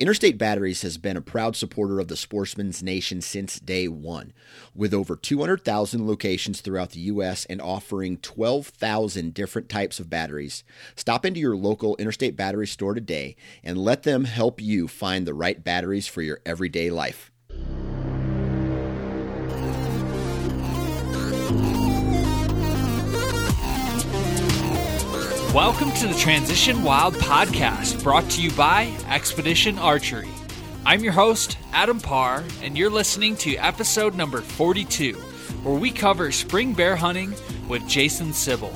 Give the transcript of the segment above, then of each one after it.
Interstate Batteries has been a proud supporter of the Sportsman's Nation since day one. With over 200,000 locations throughout the U.S. and offering 12,000 different types of batteries, stop into your local Interstate Battery store today and let them help you find the right batteries for your everyday life. Welcome to the Transition Wild podcast, brought to you by Expedition Archery. I'm your host, Adam Parr, and you're listening to episode number 42, where we cover spring bear hunting with Jason Sybil.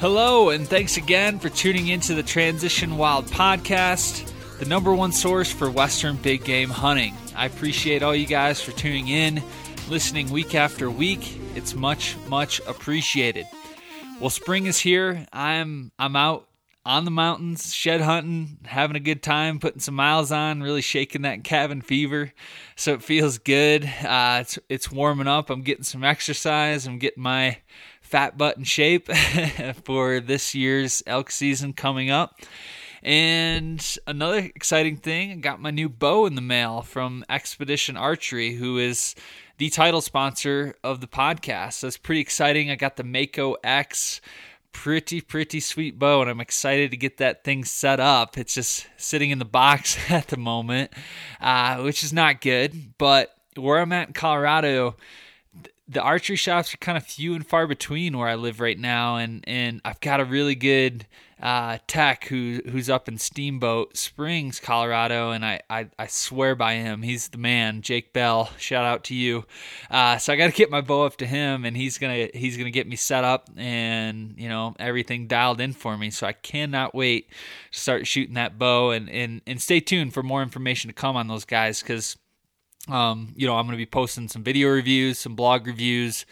Hello, and thanks again for tuning into the Transition Wild podcast, the number one source for Western big game hunting. I appreciate all you guys for tuning in, listening week after week. It's much, much appreciated. Well, spring is here. I'm I'm out on the mountains, shed hunting, having a good time, putting some miles on, really shaking that cabin fever. So it feels good. Uh, it's it's warming up. I'm getting some exercise. I'm getting my fat butt in shape for this year's elk season coming up. And another exciting thing, I got my new bow in the mail from Expedition Archery, who is the title sponsor of the podcast. It's pretty exciting. I got the Mako X pretty pretty sweet bow and i'm excited to get that thing set up it's just sitting in the box at the moment uh, which is not good but where i'm at in colorado the archery shops are kind of few and far between where i live right now and and i've got a really good uh, Tech, who who's up in Steamboat Springs, Colorado, and I, I, I swear by him. He's the man, Jake Bell. Shout out to you. Uh, so I got to get my bow up to him, and he's gonna he's gonna get me set up and you know everything dialed in for me. So I cannot wait to start shooting that bow, and and and stay tuned for more information to come on those guys because. Um, you know, I'm to be posting some video reviews, some blog reviews,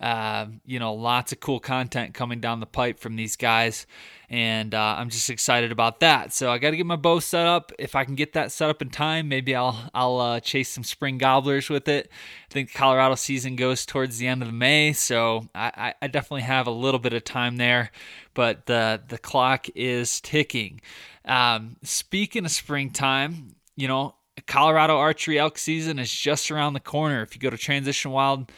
uh, you know, lots of cool content coming down the pipe from these guys and uh, I'm just excited about that. So I got to get my bow set up. If I can get that set up in time, maybe I'll I'll uh, chase some spring gobblers with it. I think Colorado season goes towards the end of May, so I, I definitely have a little bit of time there, but the the clock is ticking. Um, speaking of springtime, you know, Colorado archery elk season is just around the corner. If you go to Transition Wild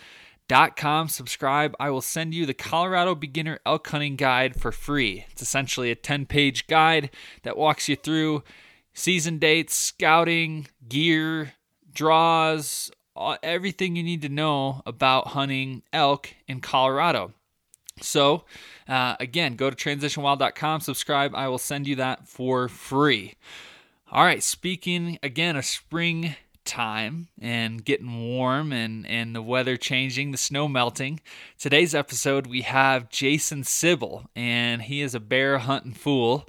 com subscribe. I will send you the colorado beginner elk hunting guide for free. It's essentially a 10 page guide that walks you through season dates scouting gear draws everything you need to know about hunting elk in colorado. So uh, again go to transitionwild.com subscribe. I will send you that for free. All right speaking again of spring time and getting warm and, and the weather changing, the snow melting. Today's episode, we have Jason Sybil, and he is a bear hunting fool.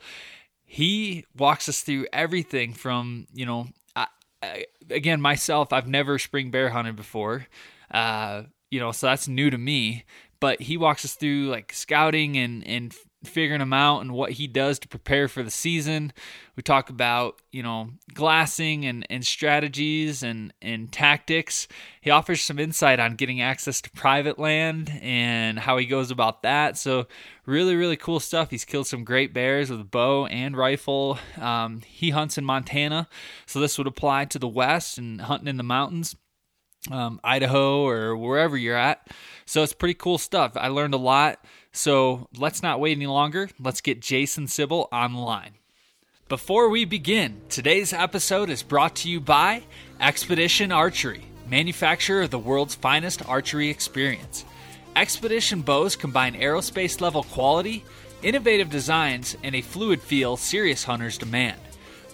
He walks us through everything from, you know, I, I, again, myself, I've never spring bear hunted before. Uh, you know, so that's new to me. But he walks us through like scouting and, and figuring him out and what he does to prepare for the season. We talk about, you know, glassing and, and strategies and, and tactics. He offers some insight on getting access to private land and how he goes about that. So, really, really cool stuff. He's killed some great bears with bow and rifle. Um, he hunts in Montana, so this would apply to the west and hunting in the mountains. Um, Idaho or wherever you're at. So it's pretty cool stuff. I learned a lot. So let's not wait any longer. Let's get Jason Sybil online. Before we begin, today's episode is brought to you by Expedition Archery, manufacturer of the world's finest archery experience. Expedition bows combine aerospace level quality, innovative designs, and a fluid feel serious hunters demand.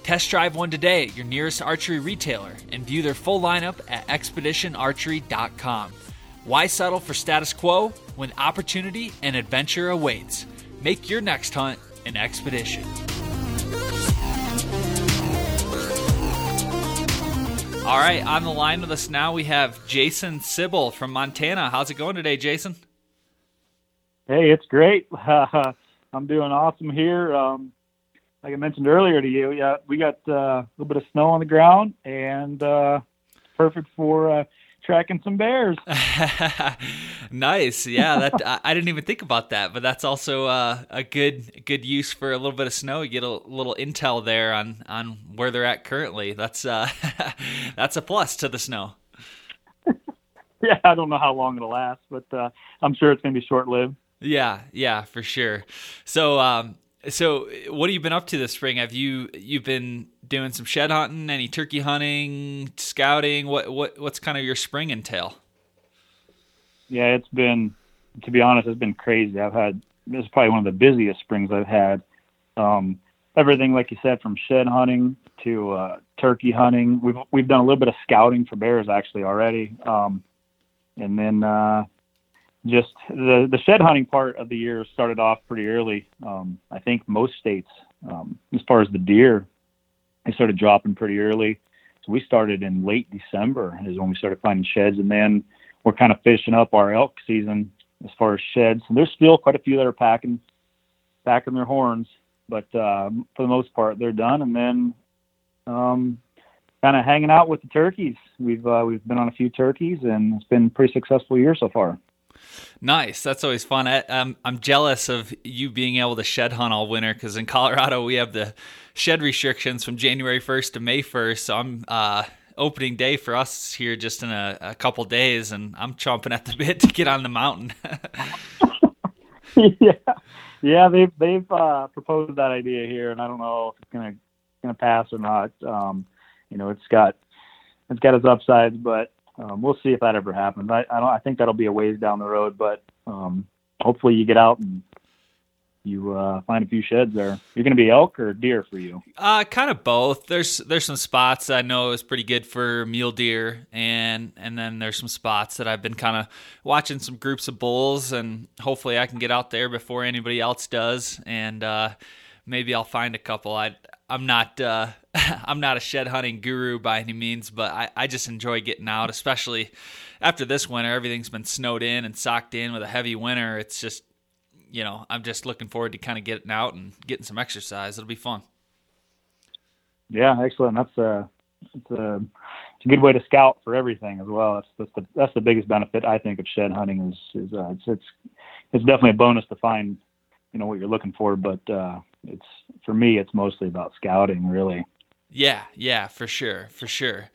Test drive one today at your nearest archery retailer and view their full lineup at expeditionarchery.com. Why settle for status quo when opportunity and adventure awaits? Make your next hunt an expedition. All right, on the line with us now we have Jason Sybil from Montana. How's it going today, Jason? Hey, it's great. Uh, I'm doing awesome here. Um, like I mentioned earlier to you, yeah, we got uh, a little bit of snow on the ground and uh, perfect for uh, tracking some bears. nice, yeah. That I didn't even think about that, but that's also uh, a good good use for a little bit of snow. You get a little intel there on on where they're at currently. That's uh, that's a plus to the snow. yeah, I don't know how long it'll last, but uh, I'm sure it's going to be short lived. Yeah, yeah, for sure. So, um, so what have you been up to this spring? Have you you've been doing some shed hunting, any turkey hunting, scouting? What what what's kind of your spring entail? Yeah, it's been to be honest, it's been crazy. I've had this is probably one of the busiest springs I've had. Um, everything like you said, from shed hunting to uh, turkey hunting. We've we've done a little bit of scouting for bears actually already, um, and then uh, just the the shed hunting part of the year started off pretty early. Um, I think most states, um, as far as the deer, they started dropping pretty early. So we started in late December is when we started finding sheds, and then we're kind of fishing up our elk season as far as sheds. And there's still quite a few that are packing packing their horns, but uh, for the most part they're done. And then um, kind of hanging out with the turkeys. We've uh, we've been on a few turkeys, and it's been a pretty successful year so far. Nice. That's always fun. I, am I'm jealous of you being able to shed hunt all winter because in Colorado we have the shed restrictions from January 1st to May 1st. So I'm uh, opening day for us here just in a, a, couple days, and I'm chomping at the bit to get on the mountain. yeah, yeah. They've they've uh, proposed that idea here, and I don't know if it's gonna gonna pass or not. Um, you know, it's got it's got its upsides, but um, we'll see if that ever happens. I, I don't. I think that'll be a ways down the road, but um, hopefully you get out and you uh, find a few sheds there. You're going to be elk or deer for you? Uh, kind of both. There's there's some spots I know is pretty good for mule deer, and and then there's some spots that I've been kind of watching some groups of bulls, and hopefully I can get out there before anybody else does, and uh, maybe I'll find a couple. I I'm not uh, I'm not a shed hunting guru by any means, but I, I just enjoy getting out, especially after this winter. Everything's been snowed in and socked in with a heavy winter. It's just, you know, I'm just looking forward to kind of getting out and getting some exercise. It'll be fun. Yeah, excellent. That's a, uh, it's a, it's a good way to scout for everything as well. That's, that's the that's the biggest benefit I think of shed hunting is is uh, it's it's it's definitely a bonus to find you know what you're looking for, but uh, it's for me it's mostly about scouting really. Yeah, yeah, for sure, for sure.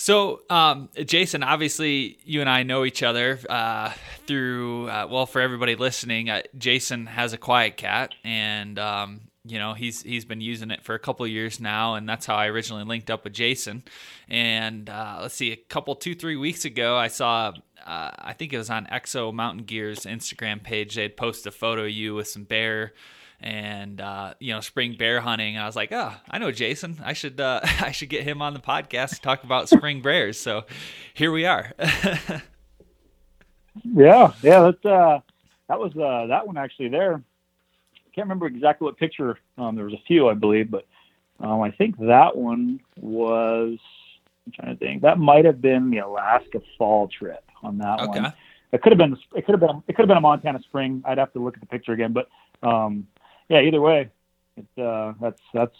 So, um, Jason, obviously, you and I know each other uh, through. Uh, well, for everybody listening, uh, Jason has a QuietKat, and um, you know he's he's been using it for a couple years now, and that's how I originally linked up with Jason. And uh, let's see, a couple two three weeks ago, I saw. Uh, I think it was on Exo Mountain Gear's Instagram page. They'd post a photo of you with some bear and uh, you know spring bear hunting. And I was like, oh, I know Jason. I should uh, I should get him on the podcast to talk about spring bears. So here we are. yeah, yeah. That's uh, that was uh, that one actually there. I can't remember exactly what picture. Um, there was a few, I believe, but um, I think that one was. I'm trying to think. That might have been the Alaska fall trip on that okay. one. It could have been. It could have been. It could have been a Montana spring. I'd have to look at the picture again, but um, yeah, either way, it, uh, that's that's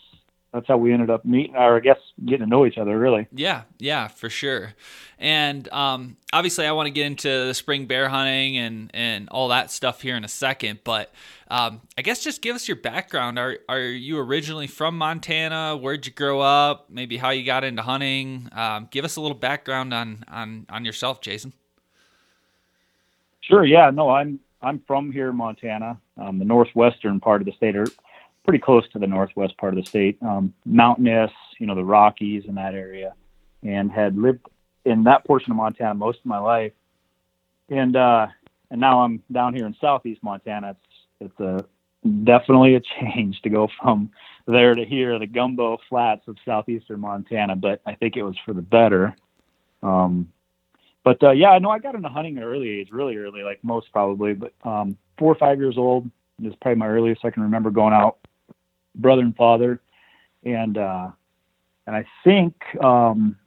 that's how we ended up meeting, or I guess getting to know each other, really. Yeah, yeah, for sure. And um, obviously, I want to get into the spring bear hunting and and all that stuff here in a second. But um, I guess just give us your background. Are are you originally from Montana? Where'd you grow up? Maybe how you got into hunting. Um, give us a little background on on on yourself, Jason. Sure. Yeah. No, I'm I'm from here, Montana, um, the northwestern part of the state, or pretty close to the northwest part of the state, um, mountainous, you know, the Rockies in that area, and had lived in that portion of Montana most of my life, and uh, and now I'm down here in southeast Montana. It's it's a definitely a change to go from there to here, the gumbo flats of southeastern Montana, but I think it was for the better. Um, but uh, yeah, I know I got into hunting at an early age, really early, like most probably. But um, four or five years old is probably my earliest I can remember going out, brother and father, and uh, and I think um,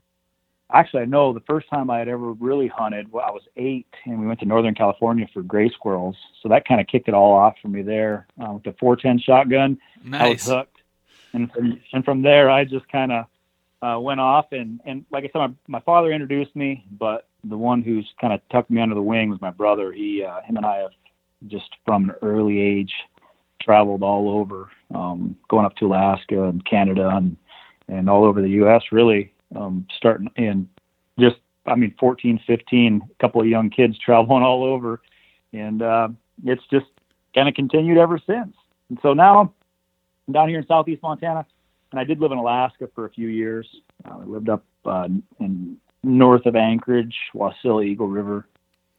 actually I know the first time I had ever really hunted, well, I was eight, and we went to Northern California for gray squirrels. So that kind of kicked it all off for me there uh, with the 410 shotgun. Nice. I was hooked, and from, and from there I just kind of uh, went off, and and like I said, my, my father introduced me, but the one who's kind of tucked me under the wing was my brother. He, uh, him and I have just from an early age traveled all over, um, going up to Alaska and Canada and and all over the U.S. Really, um, starting in just I mean 14, 15, a couple of young kids traveling all over, and uh, it's just kind of continued ever since. And so now I'm down here in southeast Montana, and I did live in Alaska for a few years. Uh, I lived up uh, in north of Anchorage, Wasilla, Eagle River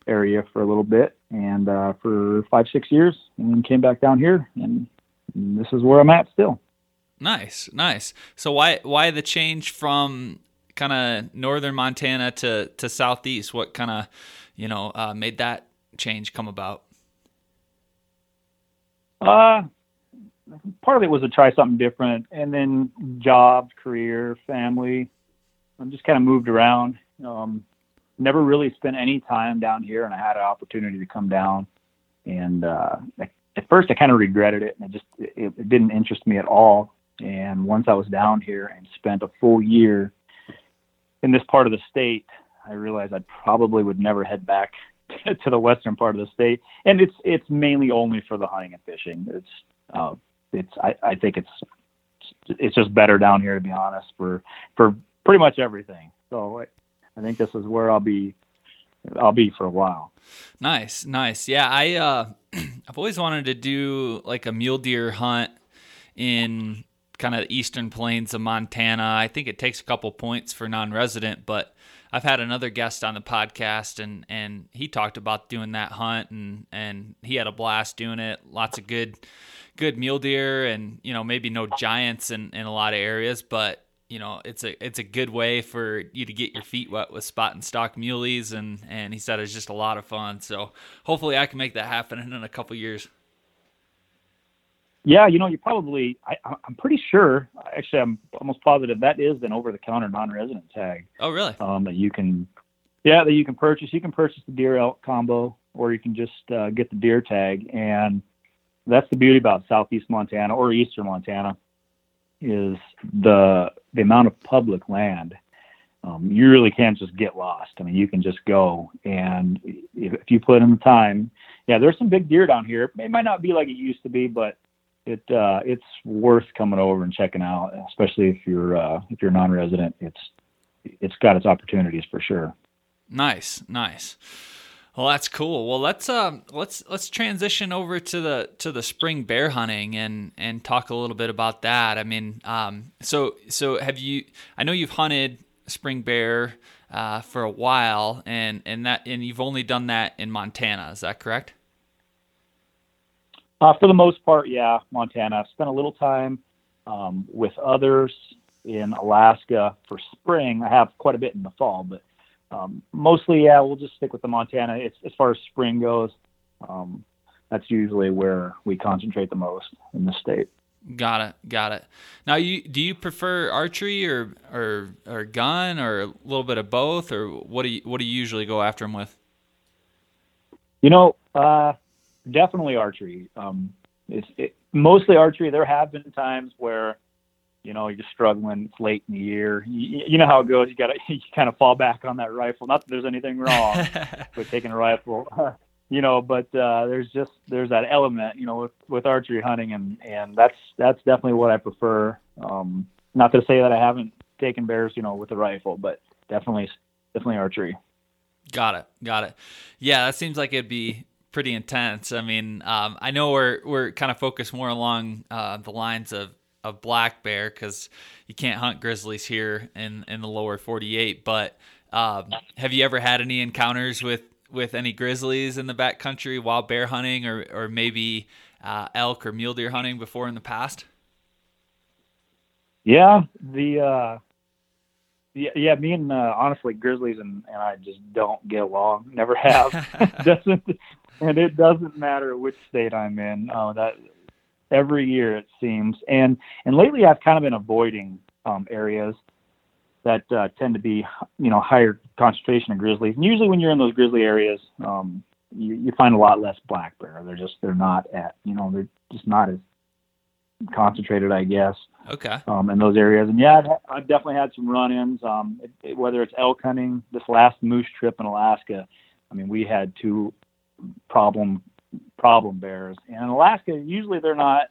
area for a little bit, and uh, for five six years, and then came back down here, and, and this is where I'm at still. Nice, nice. So why why the change from kind of northern Montana to to southeast? What kind of you know uh, made that change come about? Uh, part of it was to try something different, and then job, career, family. I just kind of moved around. Um, never really spent any time down here, and I had an opportunity to come down. And uh, at first, I kind of regretted it, and it just it, it didn't interest me at all. And once I was down here and spent a full year in this part of the state, I realized I probably would never head back to the western part of the state. And it's it's mainly only for the hunting and fishing. It's uh, it's I, I think it's it's just better down here to be honest for for pretty much everything. So I, think this is where I'll be I'll be for a while. Nice, nice. Yeah, I uh I've always wanted to do like a mule deer hunt in kind of the eastern plains of Montana. I think it takes a couple points for non-resident, but I've had another guest on the podcast and and he talked about doing that hunt and and he had a blast doing it. Lots of good good mule deer and you know maybe no giants in in a lot of areas, but you know it's a it's a good way for you to get your feet wet with spot and stock muleys and and he said it's just a lot of fun. So hopefully I can make that happen in a couple years. Yeah, you know, you probably, I, I'm pretty sure, actually, I'm almost positive that is an over the counter non resident tag. Oh, really? Um, that you can, yeah, that you can purchase. You can purchase the deer elk combo, or you can just uh, get the deer tag. And that's the beauty about southeast Montana or eastern Montana is the the amount of public land. Um, you really can't just get lost. I mean, you can just go, and if, if you put in the time, yeah, there's some big deer down here. It might not be like it used to be, but it uh, it's worth coming over and checking out, especially if you're uh, if you're a non-resident. It's it's got its opportunities for sure. Nice, nice. Well, that's cool. Well, let's um let's let's transition over to the to the spring bear hunting and and talk a little bit about that. I mean, um, so so have you? I know you've hunted spring bear uh, for a while, and and that and you've only done that in Montana. Is that correct? Uh, for the most part, yeah, Montana. I've spent a little time um, with others in Alaska for spring. I have quite a bit in the fall, but um, mostly, yeah, we'll just stick with the Montana. It's, as far as spring goes, um, that's usually where we concentrate the most in the state. Got it, got it. Now, you do you prefer archery or or or gun or a little bit of both, or what do you what do you usually go after them with? You know, uh, definitely archery. Um, it's it, mostly archery. There have been times where, you know, you're struggling. It's late in the year. You, you know how it goes. You got to you kind of fall back on that rifle. Not that there's anything wrong with taking a rifle, you know, but uh, there's just there's that element, you know, with with archery hunting, and and that's that's definitely what I prefer. Um, not to say that I haven't taken bears, you know, with a rifle, but definitely definitely archery. Got it. Got it. Yeah, that seems like it'd be pretty intense. I mean, um, I know we're we're kind of focused more along uh, the lines of of black bear because you can't hunt grizzlies here in in the lower 48. But um, have you ever had any encounters with with any grizzlies in the backcountry while bear hunting, or or maybe uh, elk or mule deer hunting before in the past? Yeah, the uh, yeah, yeah, me and uh, honestly Grizzlies and, and I just don't get along. Never have. doesn't and it doesn't matter which state I'm in. Uh, that every year it seems, and and lately I've kind of been avoiding um, areas that uh, tend to be you know higher concentration of grizzlies. And usually when you're in those grizzly areas, um, you, you find a lot less black bear. They're just they're not at you know they're just not as concentrated, I guess. Okay. Um, in those areas, and yeah, I've, I've definitely had some run-ins. Um, it, it, whether it's elk hunting, this last moose trip in Alaska, I mean, we had two problem problem bears, and in Alaska, usually they're not.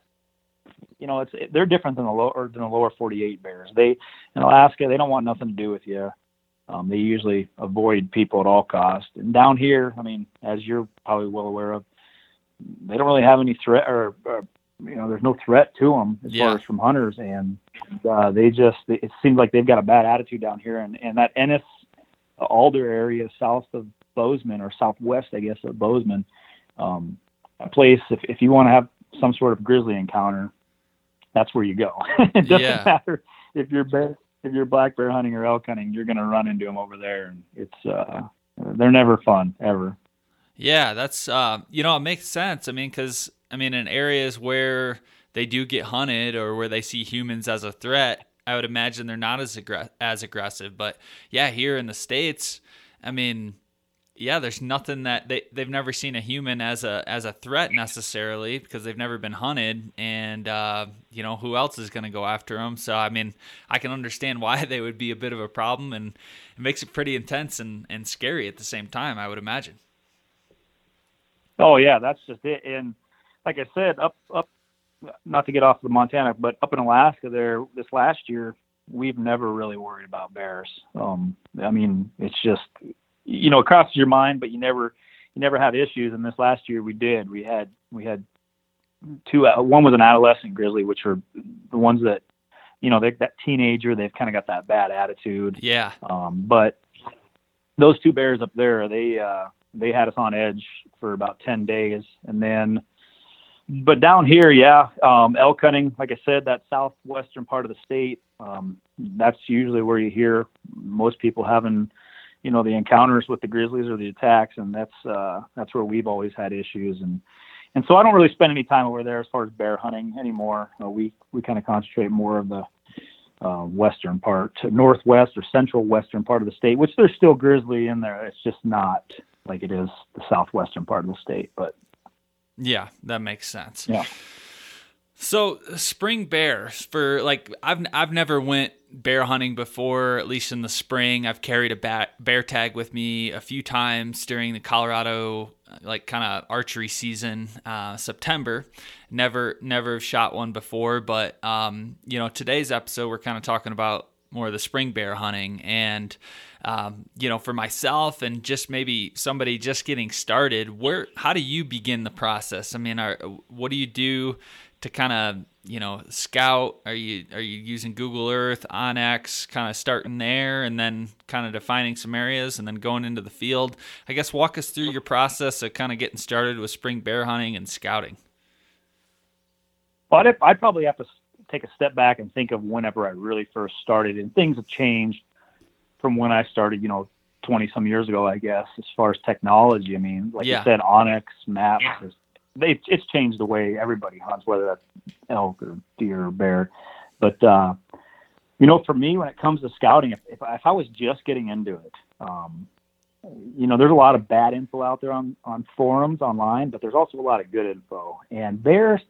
You know, it's they're different than the lower than the lower 48 bears. They in Alaska, they don't want nothing to do with you. Um, they usually avoid people at all costs. And down here, I mean, as you're probably well aware of, they don't really have any threat or, or you know, there's no threat to them as Yeah. far as from hunters, and uh, they just it seems like they've got a bad attitude down here, and and that Ennis Alder area south of Bozeman or southwest, I guess, of Bozeman, um, a place if if you want to have some sort of grizzly encounter, that's where you go. it doesn't Yeah. matter if you're bear, if you're black bear hunting or elk hunting, you're going to run into them over there, and it's uh, they're never fun ever. Yeah, that's uh, you know, it makes sense. I mean, because I mean, in areas where they do get hunted or where they see humans as a threat, I would imagine they're not as aggr- as aggressive. But yeah, here in the states, I mean, yeah, there's nothing that they they've never seen a human as a as a threat necessarily because they've never been hunted, and uh, you know who else is going to go after them. So I mean, I can understand why they would be a bit of a problem, and it makes it pretty intense and and scary at the same time. I would imagine. Oh yeah, that's just it. And like I said, up up not to get off the Montana, but up in Alaska there this last year, we've never really worried about bears. Um I mean, it's just you know, it crosses your mind, but you never you never have issues and this last year we did. We had we had two uh, one was an adolescent grizzly which are the ones that you know, they that teenager, they've kind of got that bad attitude. Yeah. Um, but those two bears up there, they uh, they had us on edge for about ten days, and then. But down here, yeah, um, elk hunting. Like I said, that southwestern part of the state, um, that's usually where you hear most people having, you know, the encounters with the grizzlies or the attacks, and that's uh, that's where we've always had issues. And and so I don't really spend any time over there as far as bear hunting anymore. Uh, we we kind of concentrate more of the uh, western part, northwest or central western part of the state, which there's still grizzly in there. It's just not like it is the southwestern part of the state. But Yeah, that makes sense. yeah, So spring bears for like I've I've never went bear hunting before. At least in the spring, I've carried a bat, bear tag with me a few times during the Colorado like kind of archery season, uh, September. Never never shot one before, but um, you know today's episode we're kind of talking about more of the spring bear hunting and um, you know for myself and just maybe somebody just getting started where how do you begin the process i mean are, what do you do to kind of you know scout are you are you using google earth onX kind of starting there and then kind of defining some areas and then going into the field i guess walk us through your process of kind of getting started with spring bear hunting and scouting but I'd, I'd probably have to take a step back and think of whenever I really first started, and things have changed from when I started. You know, twenty some years ago, I guess, as far as technology. I mean, like Yeah. you said, onX maps. is- They it's changed the way everybody hunts, whether that's elk or deer or bear. But uh, you know, for me, when it comes to scouting, if if, I- if I was just getting into it, um, you know, there's a lot of bad info out there on on forums online, but there's also a lot of good info. And bears,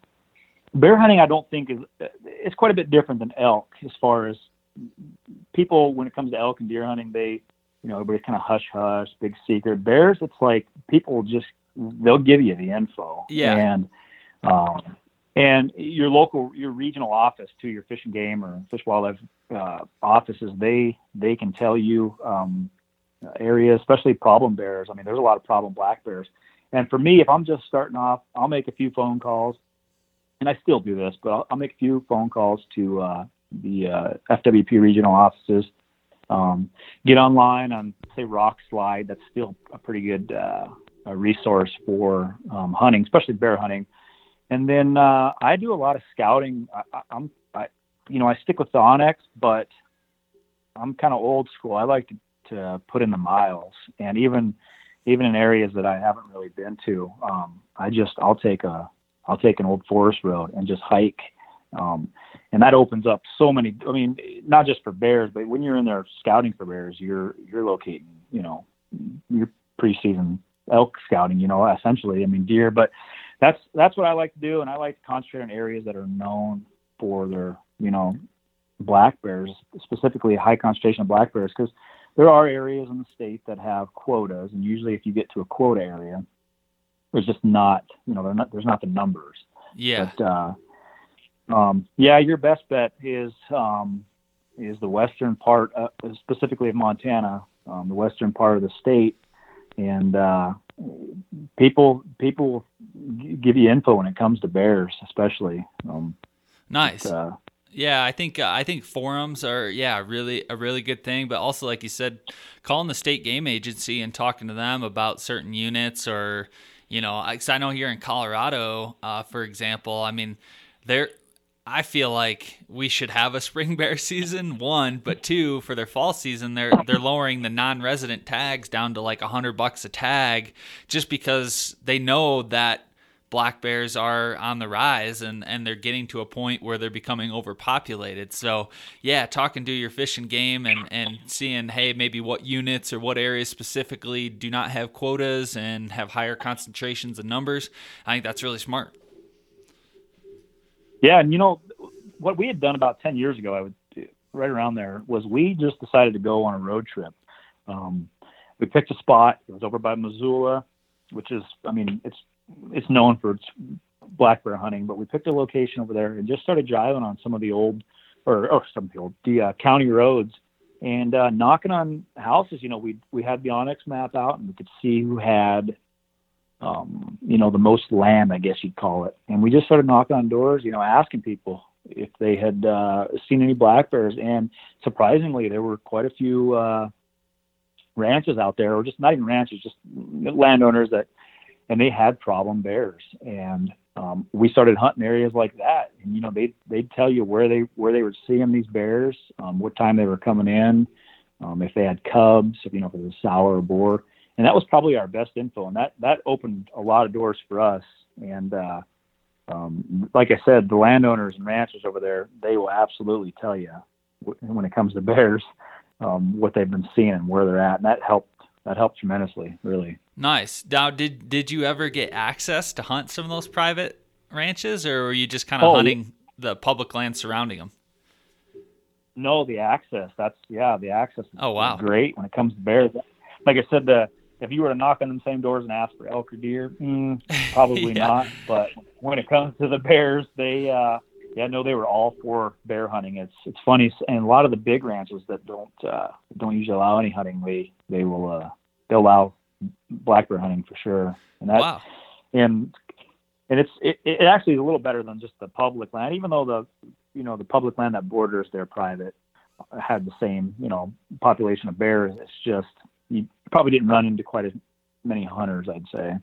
bear hunting, I don't think is it's quite a bit different than elk as far as people when it comes to elk and deer hunting. They, you know, everybody's kind of hush hush, big secret. Bears, it's like people just they'll give you the info. Yeah. And um, and your local, your regional office to your fish and game or fish wildlife uh, offices, they they can tell you um, areas, especially problem bears. I mean, there's a lot of problem black bears. And for me, if I'm just starting off, I'll make a few phone calls, and I still do this, but I'll, I'll make a few phone calls to uh, the uh, FWP regional offices. Um, get online on, say, Rock Slide. That's still a pretty good uh, a resource for um, hunting, especially bear hunting. And then uh, I do a lot of scouting. I, I'm, I, you know, I stick with the onX, but I'm kind of old school. I like to, to put in the miles, and even even in areas that I haven't really been to, um, I just I'll take a I'll take an old forest road and just hike, um, and that opens up so many. I mean, not just for bears, but when you're in there scouting for bears, you're you're locating, you know, your preseason elk scouting, you know, essentially. I mean, deer, but that's that's what I like to do, and I like to concentrate on areas that are known for their you know black bears, specifically high concentration of black bears, because there are areas in the state that have quotas, and usually if you get to a quota area, there's just not you know not, there's not the numbers. Yeah. But uh, um, yeah, your best bet is um, is the western part, uh, specifically of Montana, um, the western part of the state, and uh, people people give you info when it comes to bears, especially. Um, nice. But, uh, yeah, I think uh, I think forums are yeah really a really good thing, but also like you said, calling the state game agency and talking to them about certain units or you know, because I know here in Colorado, uh, for example, I mean, there I feel like we should have a spring bear season one, but two for their fall season they're they're lowering the non-resident tags down to like a hundred bucks a tag, just because they know that black bears are on the rise and and they're getting to a point where they're becoming overpopulated. So yeah, talking to your fish and game and and seeing hey maybe what units or what areas specifically do not have quotas and have higher concentrations and numbers. I think that's really smart. Yeah, and you know what we had done about ten years ago, I would right around there was we just decided to go on a road trip. Um, we picked a spot. It was over by Missoula, which is, I mean, it's it's known for its black bear hunting. But we picked a location over there and just started driving on some of the old, or, or some of the old, the uh, county roads, and uh, knocking on houses. You know, we we had the onX map out, and we could see who had um, you know, the most lamb, I guess you'd call it. And we just started knocking on doors, you know, asking people if they had uh, seen any black bears. And surprisingly, there were quite a few uh, ranches out there, or just not even ranches, just landowners that, and they had problem bears. And um, we started hunting areas like that, and you know, they they'd tell you where they where they were seeing these bears, um, what time they were coming in, um, if they had cubs, if you know if it was a sow or a boar and that was probably our best info, and that that opened a lot of doors for us. And uh, um, like I said, the landowners and ranchers over there, they will absolutely tell you when it comes to bears um, what they've been seeing and where they're at, and that helped that helped tremendously, really. Nice. Now, did did you ever get access to hunt some of those private ranches, or were you just kind of oh, hunting the public land surrounding them? No, the access. That's yeah, the access. oh wow, great when it comes to bears. Like I said, the if you were to knock on them same doors and ask for elk or deer, mm, probably yeah. not. But when it comes to the bears, they, uh, yeah, no, they were all for bear hunting. It's it's funny, and a lot of the big ranches that don't uh, don't usually allow any hunting, they they will uh, they allow black bear hunting for sure. And that wow. and and it's it, it actually is a little better than just the public land, even though the you know the public land that borders their private had the same you know population of bears. It's just you probably didn't run into quite as many hunters, I'd say.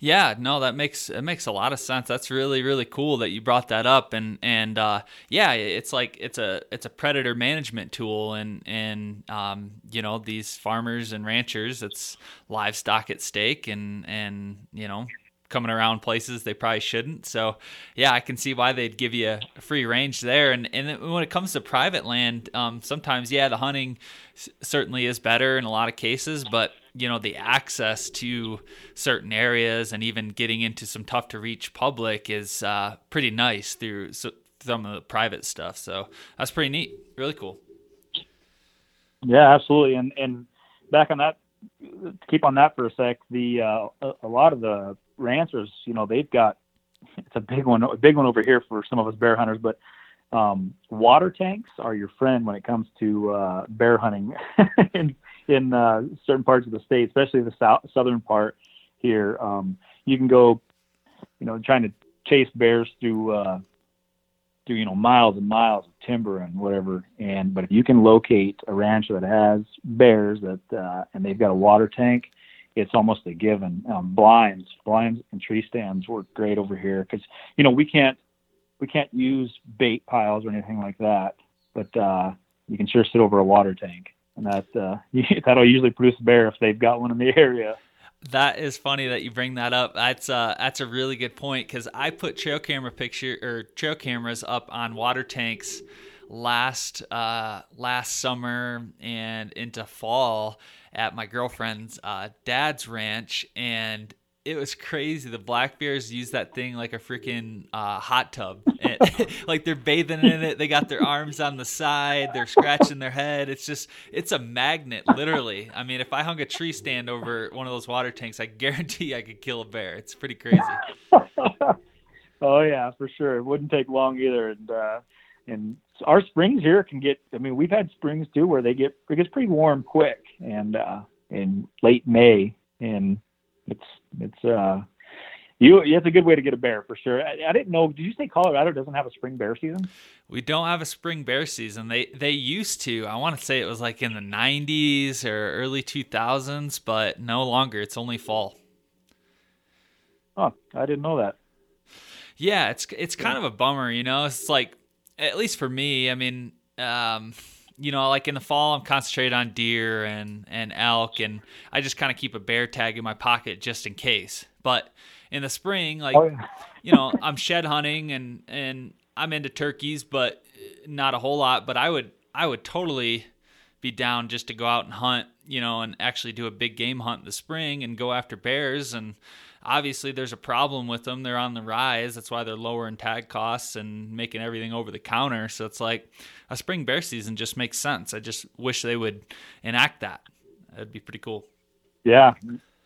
Yeah, no, that makes it makes a lot of sense. That's really really cool that you brought that up, and and uh, yeah, it's like it's a it's a predator management tool, and and um, you know these farmers and ranchers, it's livestock at stake, and and you know coming around places they probably shouldn't. So, yeah, I can see why they'd give you a free range there. And and when it comes to private land, um, sometimes yeah, the hunting certainly is better in a lot of cases, but you know the access to certain areas and even getting into some tough to reach public is uh, pretty nice through some of the private stuff. So that's pretty neat. Really cool. Yeah, absolutely. And and back on that, keep on that for a sec. The uh, a, a lot of the ranchers, you know, they've got it's a big one, a big one over here for some of us bear hunters, but um, water tanks are your friend when it comes to uh, bear hunting in in uh, certain parts of the state, especially the south, southern part here. Um, you can go, you know, trying to chase bears through uh, through you know miles and miles of timber and whatever. And but if you can locate a ranch that has bears that uh, and they've got a water tank, it's almost a given. Um, blinds, blinds and tree stands work great over here because you know we can't we can't use bait piles or anything like that, but uh, you can sure sit over a water tank, and that uh, that'll usually produce a bear if they've got one in the area. That is funny that you bring that up. That's uh, that's a really good point because I put trail camera picture or trail cameras up on water tanks last uh, last summer and into fall at my girlfriend's uh, dad's ranch, and it was crazy. The black bears use that thing like a freaking uh, hot tub. And, like they're bathing in it. They got their arms on the side. They're scratching their head. It's just, it's a magnet, literally. I mean, if I hung a tree stand over one of those water tanks, I guarantee I could kill a bear. It's pretty crazy. oh yeah, for sure. It wouldn't take long either. And uh, and our springs here can get. I mean, we've had springs too where they get it gets pretty warm quick, and uh, in late May, and it's it's uh you it's a good way to get a bear for sure. I, I, didn't know. Did you say Colorado doesn't have a spring bear season? We don't have a spring bear season. They they used to. I want to say it was like in the 90s or early 2000s, but no longer. It's only fall. Oh, I didn't know that. Yeah, it's it's kind of a bummer, you know. It's like at least for me. I mean, um, you know, like in the fall, I'm concentrated on deer and and elk, and I just kind of keep a bear tag in my pocket just in case. But in the spring, like oh, yeah. you know, I'm shed hunting and and I'm into turkeys, but not a whole lot. But I would I would totally be down just to go out and hunt, you know, and actually do a big game hunt in the spring and go after bears and obviously there's a problem with them. They're on the rise. That's why they're lowering tag costs and making everything over the counter. So it's like a spring bear season just makes sense. I just wish they would enact that. That'd be pretty cool. Yeah.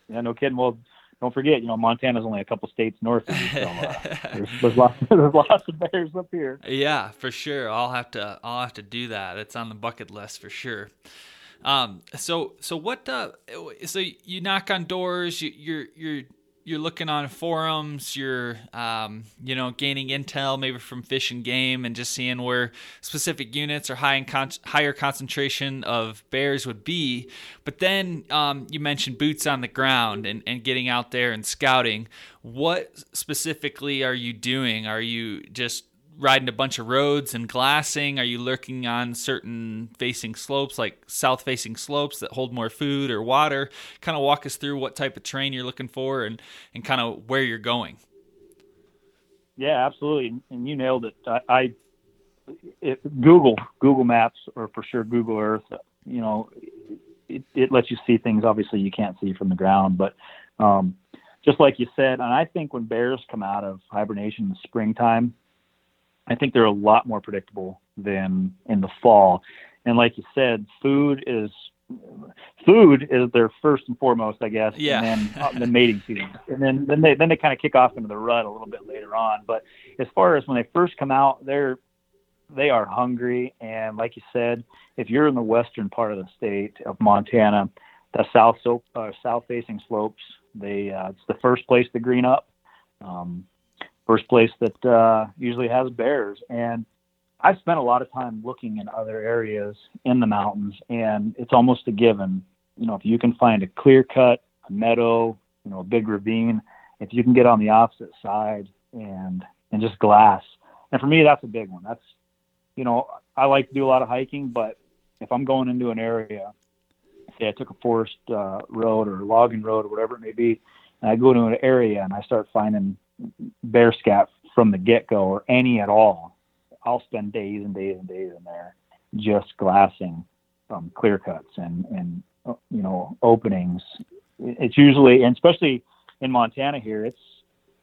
Yeah, no kidding. Well, don't forget, you know, Montana's only a couple states north of you, so uh, there's, there's, lots, there's lots of bears up here. Yeah, for sure. I'll have to I'll have to do that. It's on the bucket list for sure. Um, so so what? Uh, so you knock on doors. You, you're you're you're looking on forums, you're um, you know gaining intel maybe from Fish and Game and just seeing where specific units or high in con- higher concentration of bears would be. But then um, you mentioned boots on the ground and, and getting out there and scouting. What specifically are you doing? Are you just riding a bunch of roads and glassing? Are you lurking on certain facing slopes, like south facing slopes that hold more food or water? Kind of walk us through what type of terrain you're looking for and, and kind of where you're going. Yeah, absolutely. And you nailed it. I, I it, Google, Google Maps, or for sure Google Earth, you know, it, it lets you see things obviously you can't see from the ground. But um, just like you said, and I think when bears come out of hibernation in the springtime, I think they're a lot more predictable than in the fall. And like you said, food is food is their first and foremost, I guess. Yeah. And then uh, the mating season, and then then they then they kind of kick off into the rut a little bit later on. But as far as when they first come out, they're they are hungry, and like you said, if you're in the western part of the state of Montana, the south so uh, south facing slopes, they uh, it's the first place to green up. Um, first place that uh, usually has bears. And I've spent a lot of time looking in other areas in the mountains, and it's almost a given. You know, if you can find a clear cut, a meadow, you know, a big ravine, if you can get on the opposite side and and just glass. And for me, that's a big one. That's, you know, I like to do a lot of hiking, but if I'm going into an area, say I took a forest uh, road or logging road or whatever it may be, and I go to an area and I start finding bear scat from the get go or any at all, I'll spend days and days and days in there just glassing um, clear cuts and, and, uh, you know, openings. It's usually, and especially in Montana here, it's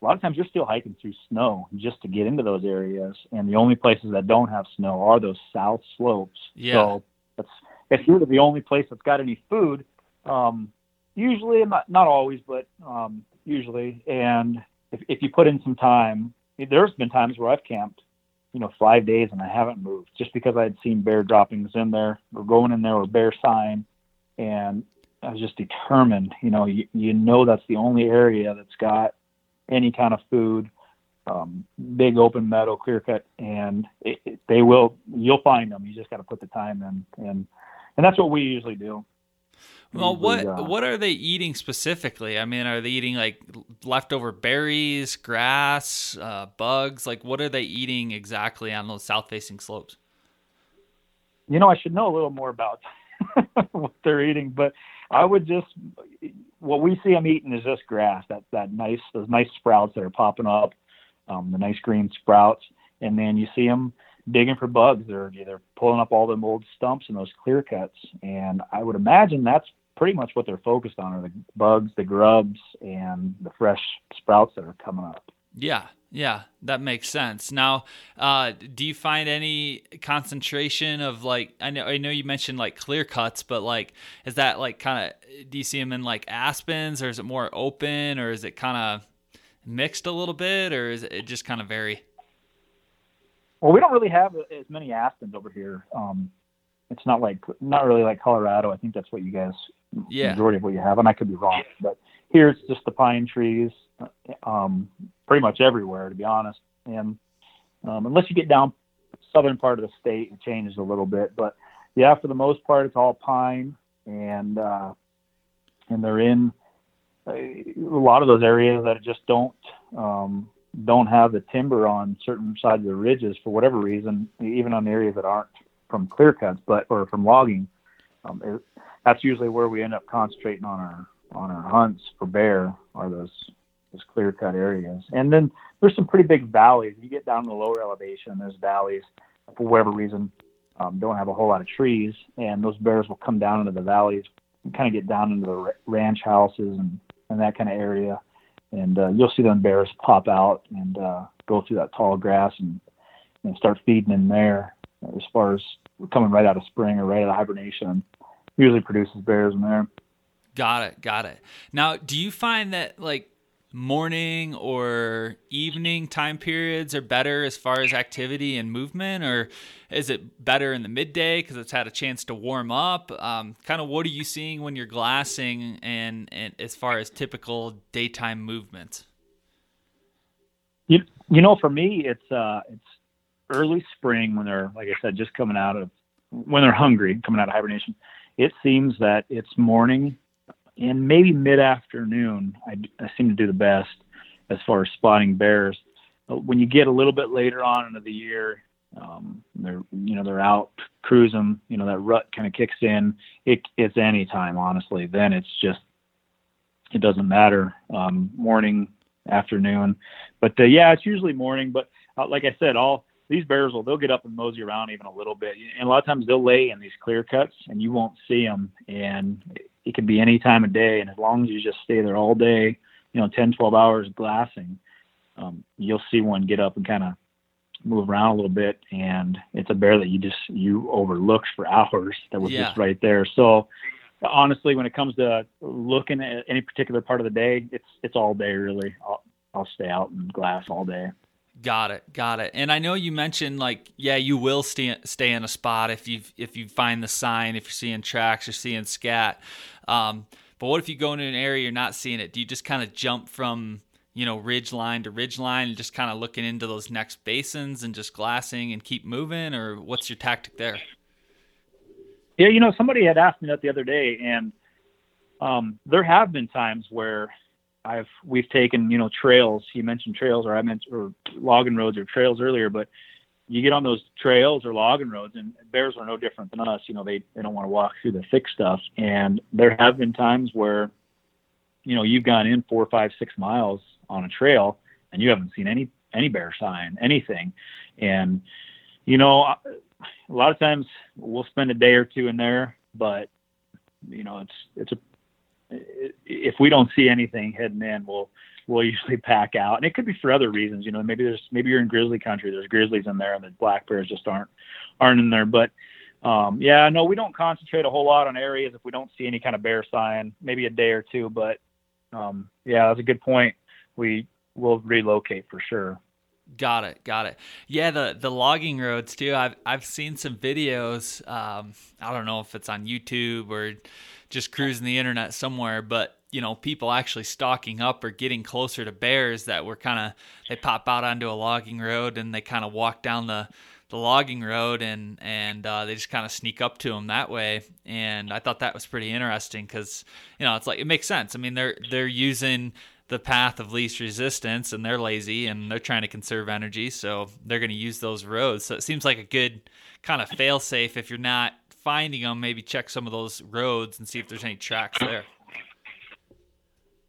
a lot of times you're still hiking through snow just to get into those areas. And the only places that don't have snow are those south slopes. Yeah. So that's, if you're the only place that's got any food, um, usually, not, not always, but um, usually, and if, if you put in some time, there's been times where I've camped, you know, five days and I haven't moved just because I had seen bear droppings in there or going in there or bear sign. And I was just determined, you know, you, you know, that's the only area that's got any kind of food, um, big open meadow, clear cut, and it, it, they will, you'll find them. You just got to put the time in. And, and that's what we usually do. Well, what uh, what are they eating specifically? I mean, are they eating like leftover berries, grass, uh, bugs? Like, what are they eating exactly on those south facing slopes? You know, I should know a little more about what they're eating, but I would just what we see them eating is just grass. That that nice those nice sprouts that are popping up, um, the nice green sprouts, and then you see them digging for bugs. They're either pulling up all them old stumps and those clear cuts, and I would imagine that's pretty much what they're focused on are the bugs, the grubs, and the fresh sprouts that are coming up. Yeah, yeah, that makes sense. Now, uh, do you find any concentration of like I know I know you mentioned like clear cuts, but like is that like kind of do you see them in like aspens, or is it more open, or is it kind of mixed a little bit, or is it just kind of vary? Well, we don't really have as many aspens over here. Um, it's not like not really like Colorado. I think that's what you guys yeah. majority of what you have, and I could be wrong, but here it's just the pine trees, um, pretty much everywhere, to be honest. And um, unless you get down southern part of the state, it changes a little bit. But yeah, for the most part, it's all pine, and uh, and they're in a, lot of those areas that just don't um, don't have the timber on certain sides of the ridges for whatever reason, even on areas that aren't from clear cuts, but or from logging. Um, it, that's usually where we end up concentrating on our on our hunts for bear are those those clear cut areas. And then there's some pretty big valleys. You get down to the lower elevation, there's valleys for whatever reason um, don't have a whole lot of trees, and those bears will come down into the valleys, and kind of get down into the ranch houses and and that kind of area. And uh, you'll see them bears pop out and uh, go through that tall grass and, and start feeding in there. As far as coming right out of spring or right out of hibernation, usually produces bears in there. Got it. Got it. Now, do you find that like morning or evening time periods are better as far as activity and movement, or is it better in the midday because it's had a chance to warm up? Um, kind of what are you seeing when you're glassing, and, and as far as typical daytime movements? You you know, for me, it's uh, it's early spring when they're like I said, just coming out of when they're hungry, coming out of hibernation. It seems that it's morning and maybe mid afternoon, I, I, seem to do the best as far as spotting bears. But when you get a little bit later on into the year, um, they're you know they're out cruising. You know that rut kind of kicks in. It, it's any time, honestly. Then it's just it doesn't matter um, morning, afternoon, but uh, yeah, it's usually morning. But uh, like I said, all these bears will they'll get up and mosey around even a little bit, and a lot of times they'll lay in these clear cuts, and you won't see them. And it can be any time of day, and as long as you just stay there all day, you know, 10, 12 hours glassing, um, you'll see one get up and kind of move around a little bit, and it's a bear that you just you overlooked for hours that was yeah. just right there. So honestly, when it comes to looking at any particular part of the day, it's it's all day really. I'll, I'll stay out and glass all day. Got it, got it. And I know you mentioned like, yeah, you will stay stay in a spot if you if you find the sign, if you're seeing tracks, you're seeing scat. Um, but what if you go into an area you're not seeing it? Do you just kind of jump from you know ridge line to ridge line and just kind of looking into those next basins and just glassing and keep moving, or what's your tactic there? Yeah, you know, somebody had asked me that the other day, and um, there have been times where I've we've taken you know trails. You mentioned trails, or I meant or logging roads or trails earlier, but you get on those trails or logging roads, and bears are no different than us. You know, they they don't want to walk through the thick stuff, and there have been times where, you know, you've gone in four, five, six miles on a trail, and you haven't seen any any bear sign, anything, and you know, a lot of times we'll spend a day or two in there, but you know, it's it's a if we don't see anything heading in, we'll we'll usually pack out. And it could be for other reasons. You know, maybe there's maybe you're in grizzly country. There's grizzlies in there, and the black bears just aren't aren't in there. But um, yeah, no, we don't concentrate a whole lot on areas if we don't see any kind of bear sign. Maybe a day or two, but um, yeah, that's a good point. We will relocate for sure. Got it, got it. Yeah, the the logging roads too. I've I've seen some videos. Um, I don't know if it's on YouTube or just cruising the internet somewhere, but you know, people actually stalking up or getting closer to bears that were kind of they pop out onto a logging road and they kind of walk down the the logging road and and uh, they just kind of sneak up to them that way. And I thought that was pretty interesting because you know it's like it makes sense. I mean they're they're using the path of least resistance and they're lazy and they're trying to conserve energy so they're going to use those roads so it seems like a good kind of fail safe if you're not finding them, maybe check some of those roads and see if there's any tracks there.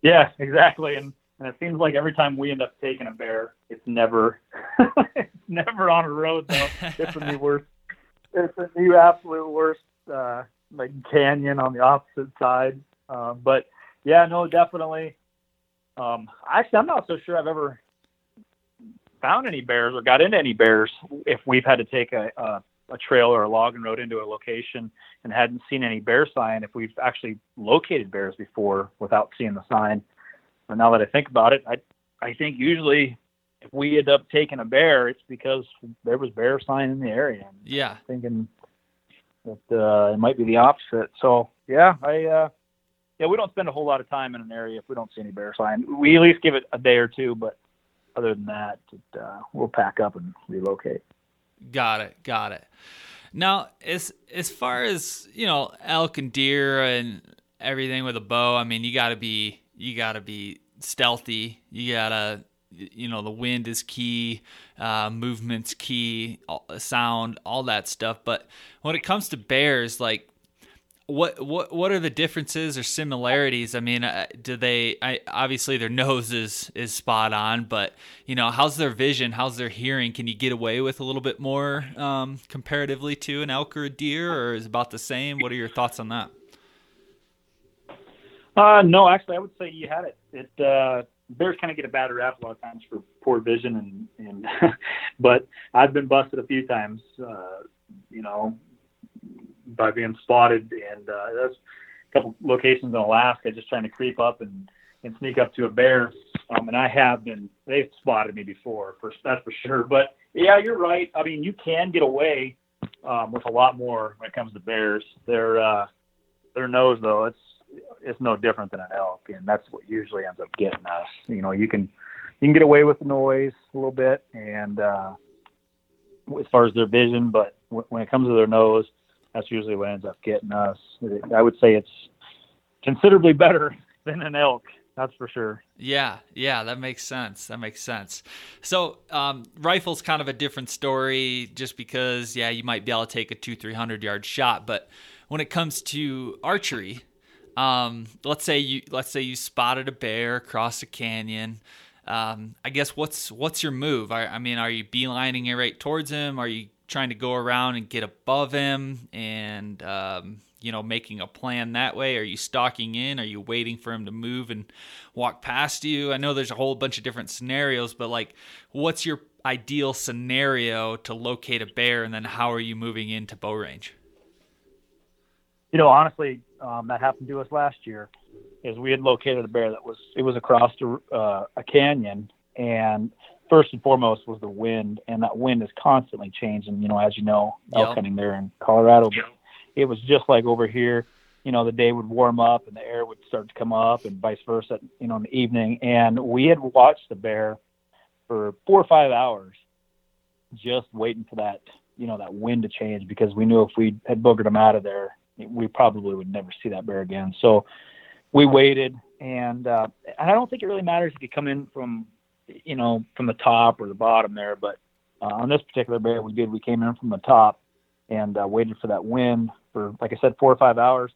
Yeah, exactly. And, and it seems like every time we end up taking a bear, it's never, it's never on a road though. It's the worst. It's the absolute worst uh, like canyon on the opposite side. Uh, but yeah, no, definitely. Um, actually, I'm not so sure I've ever found any bears or got into any bears if we've had to take a, a, a trail or a logging road into a location and hadn't seen any bear sign. If we've actually located bears before without seeing the sign. But now that I think about it, I I think usually if we end up taking a bear, it's because there was bear sign in the area. I'm Yeah. thinking that uh, it might be the opposite. So yeah, I uh, yeah we don't spend a whole lot of time in an area if we don't see any bear sign. We at least give it a day or two, but other than that, it, uh, we'll pack up and relocate. Got it. Got it. Now, as as far as you know, elk and deer and everything with a bow, I mean, you got to be you got to be stealthy. You gotta, you know, the wind is key, uh, movement's key, all, sound, all that stuff. But when it comes to bears, like what what what are the differences or similarities? I mean, uh, do they? I, obviously, their nose is is spot on, but you know, how's their vision? How's their hearing? Can you get away with a little bit more um, comparatively to an elk or a deer, or is about the same? What are your thoughts on that? Uh, no, actually, I would say you had it. It uh, bears kind of get a bad rap a lot of times for poor vision, and and but I've been busted a few times. Uh, you know, by being spotted, and uh, that's a couple locations in Alaska, just trying to creep up and and sneak up to a bear. Um, and I have been they've spotted me before, for that's for sure. But yeah, you're right. I mean, you can get away um, with a lot more when it comes to bears. Their uh, their nose though, it's it's no different than an elk, and that's what usually ends up getting us. You know, you can you can get away with the noise a little bit, and uh, as far as their vision, but when it comes to their nose, that's usually what ends up getting us. I would say it's considerably better than an elk. That's for sure. Yeah, yeah, that makes sense. That makes sense. So, um, rifle's kind of a different story, just because, yeah, you might be able to take a two, three hundred yard shot, but when it comes to archery, um, let's say you let's say you spotted a bear across a canyon. Um, I guess what's what's your move? I, I mean, are you beelining it right towards him? Are you trying to go around and get above him and um, you know making a plan that way? Are you stalking in? Are you waiting for him to move and walk past you? I know there's a whole bunch of different scenarios, but like, what's your ideal scenario to locate a bear, and then how are you moving into bow range? You know, honestly, um, that happened to us last year. Is we had located a bear that was it was across a, uh, a canyon, and first and foremost was the wind, and that wind is constantly changing. You know, as you know, elk Yep. hunting there in Colorado, but it was just like over here. You know, the day would warm up and the air would start to come up, and vice versa. You know, in the evening, and we had watched the bear for four or five hours, just waiting for that you know that wind to change because we knew if we had boogered him out of there, we probably would never see that bear again. So we waited, and uh, and I don't think it really matters if you come in from you know from the top or the bottom there, but uh, on this particular bear we did. We came in from the top and uh, waited for that wind for like I said four or five hours,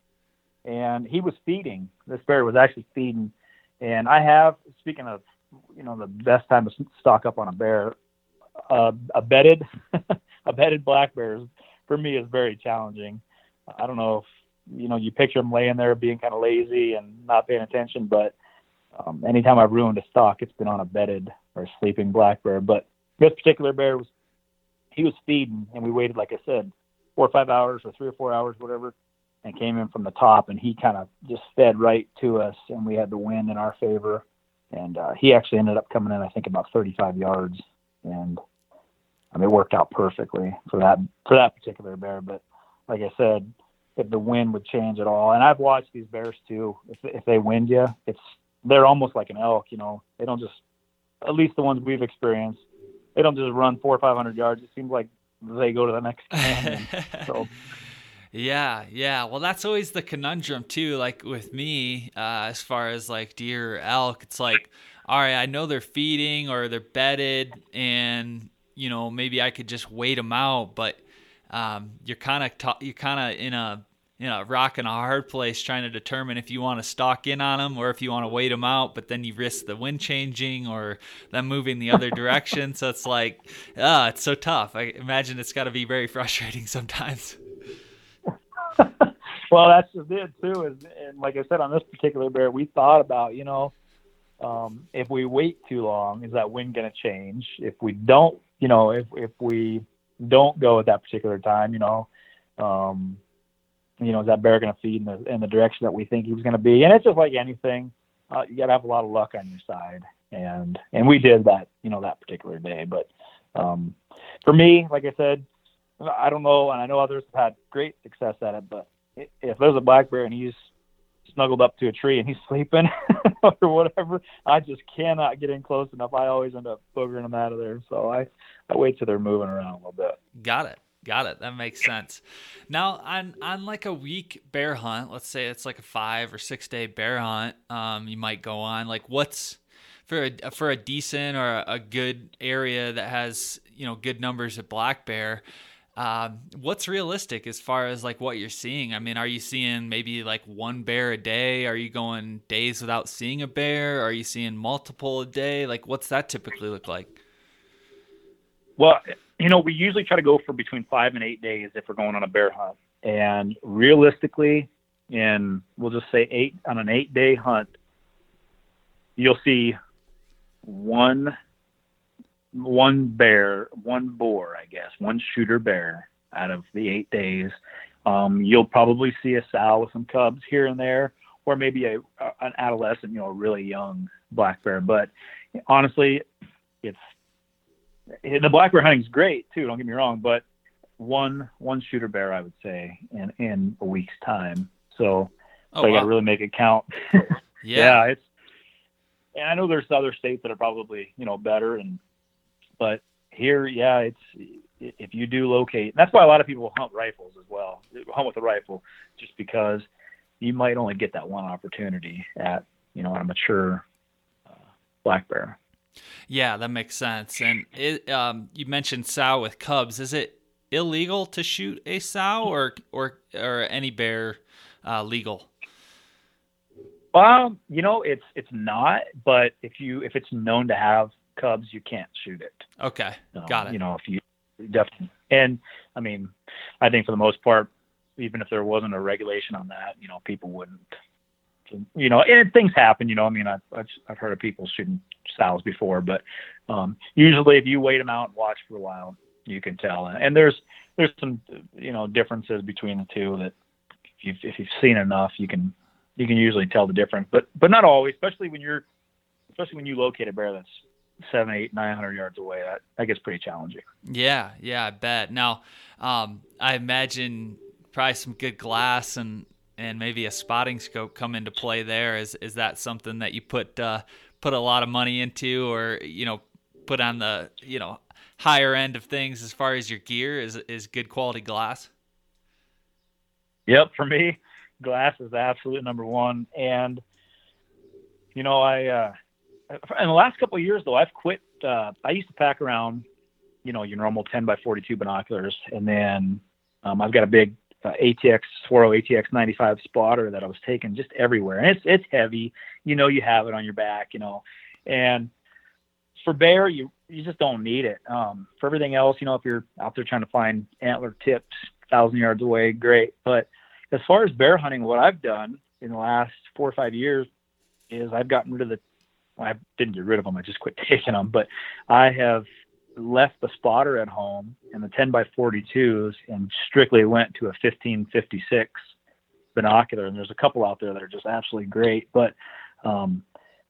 and he was feeding. This bear was actually feeding, and I have speaking of you know the best time to stock up on a bear, uh, a bedded a bedded black bear is, for me is very challenging. I don't know if you know you picture them laying there being kind of lazy and not paying attention, but um, anytime I've ruined a stock, it's been on a bedded or sleeping black bear. But this particular bear was he was feeding, and we waited, like I said, four or five hours or three or four hours, whatever, and came in from the top, and he kind of just fed right to us, and we had the wind in our favor, and uh, he actually ended up coming in, I think, about 35 yards, and I mean, it worked out perfectly for that for that particular bear. But like I said, if the wind would change at all, and I've watched these bears too. If if they wind you, it's they're almost like an elk. You know, they don't just at least the ones we've experienced. They don't just run four or five hundred yards. It seems like they go to the next canyon. so Yeah, yeah. Well, that's always the conundrum too. Like with me, uh, as far as like deer or elk, it's like, all right, I know they're feeding or they're bedded, and you know maybe I could just wait them out. But um, you're kind of ta- you're kind of in a you know rocking a hard place trying to determine if you want to stalk in on them or if you want to wait them out. But then you risk the wind changing or them moving the other direction. So it's like, ah, it's so tough. I imagine it's got to be very frustrating sometimes. well, that's just it too. Is and like I said on this particular bear, we thought about you know, um, if we wait too long, is that wind going to change? If we don't, you know, if if we don't go at that particular time, you know, um, you know, is that bear going to feed in the in the direction that we think he's going to be? And it's just like anything, uh, you got to have a lot of luck on your side, and and we did that, you know, that particular day. But um, for me, like I said, I don't know, and I know others have had great success at it, but if there's a black bear and he's snuggled up to a tree and he's sleeping or whatever, I just cannot get in close enough. I always end up boogering them out of there. So I, I wait till they're moving around a little bit. Got it. Got it. That makes sense. Now, on on like a week bear hunt, let's say it's like a five or six day bear hunt, um, you might go on. Like, what's for a for a decent or a, good area that has you know good numbers of black bear? Um, what's realistic as far as like what you're seeing? I mean, are you seeing maybe like one bear a day? Are you going days without seeing a bear? Are you seeing multiple a day? Like, what's that typically look like? Well, you know, we usually try to go for between five and eight days if we're going on a bear hunt. And realistically, in we'll just say eight on an eight day hunt, you'll see one one bear, one boar, I guess, one shooter bear out of the eight days. Um, you'll probably see a sow with some cubs here and there, or maybe a, an adolescent, you know, a really young black bear. But honestly, it's the black bear hunting is great too. Don't get me wrong, but one one shooter bear, I would say, in in a week's time. So, oh, so I got to really make it count. yeah. yeah, it's. And I know there's other states that are probably you know better and but here, yeah, it's if you do locate, that's why a lot of people hunt rifles as well, hunt with a rifle, just because you might only get that one opportunity at you know a mature uh, black bear. Yeah, that makes sense. And it, um, you mentioned sow with cubs. Is it illegal to shoot a sow, or or or any bear uh, legal? Well, you know, it's it's not. But if you if it's known to have cubs, you can't shoot it. Okay, um, got it. You know, if you definitely, and I mean, I think for the most part, even if there wasn't a regulation on that, you know, people wouldn't. You know, and things happen. You know, I mean, I've I've, I've heard of people shooting sows before, but um, usually if you wait them out and watch for a while, you can tell. And there's there's some you know differences between the two that if you've, if you've seen enough, you can you can usually tell the difference. But but not always, especially when you're especially when you locate a bear that's seven, eight, nine hundred yards away. That that gets pretty challenging. Yeah, yeah, I bet. Now, um, I imagine probably some good glass and and maybe a spotting scope come into play there. Is is that something that you put uh, put a lot of money into, or you know, put on the you know higher end of things as far as your gear? Is is good quality glass? Yep, for me, glass is absolute number one. And you know, I uh, in the last couple of years though, I've quit. Uh, I used to pack around, you know, your normal 10 by 42 binoculars, and then um, I've got a big uh, ATX Swaro ATX 95 spotter that I was taking just everywhere, and it's it's heavy. You know, you have it on your back, you know, and for bear, you you just don't need it. Um, for everything else, you know, if you're out there trying to find antler tips thousand yards away, great. But as far as bear hunting, what I've done in the last four or five years is I've gotten rid of the I didn't get rid of them. I just quit taking them. But I have left the spotter at home and the 10 by 42s and strictly went to a 1556 binocular. And there's a couple out there that are just absolutely great. But um,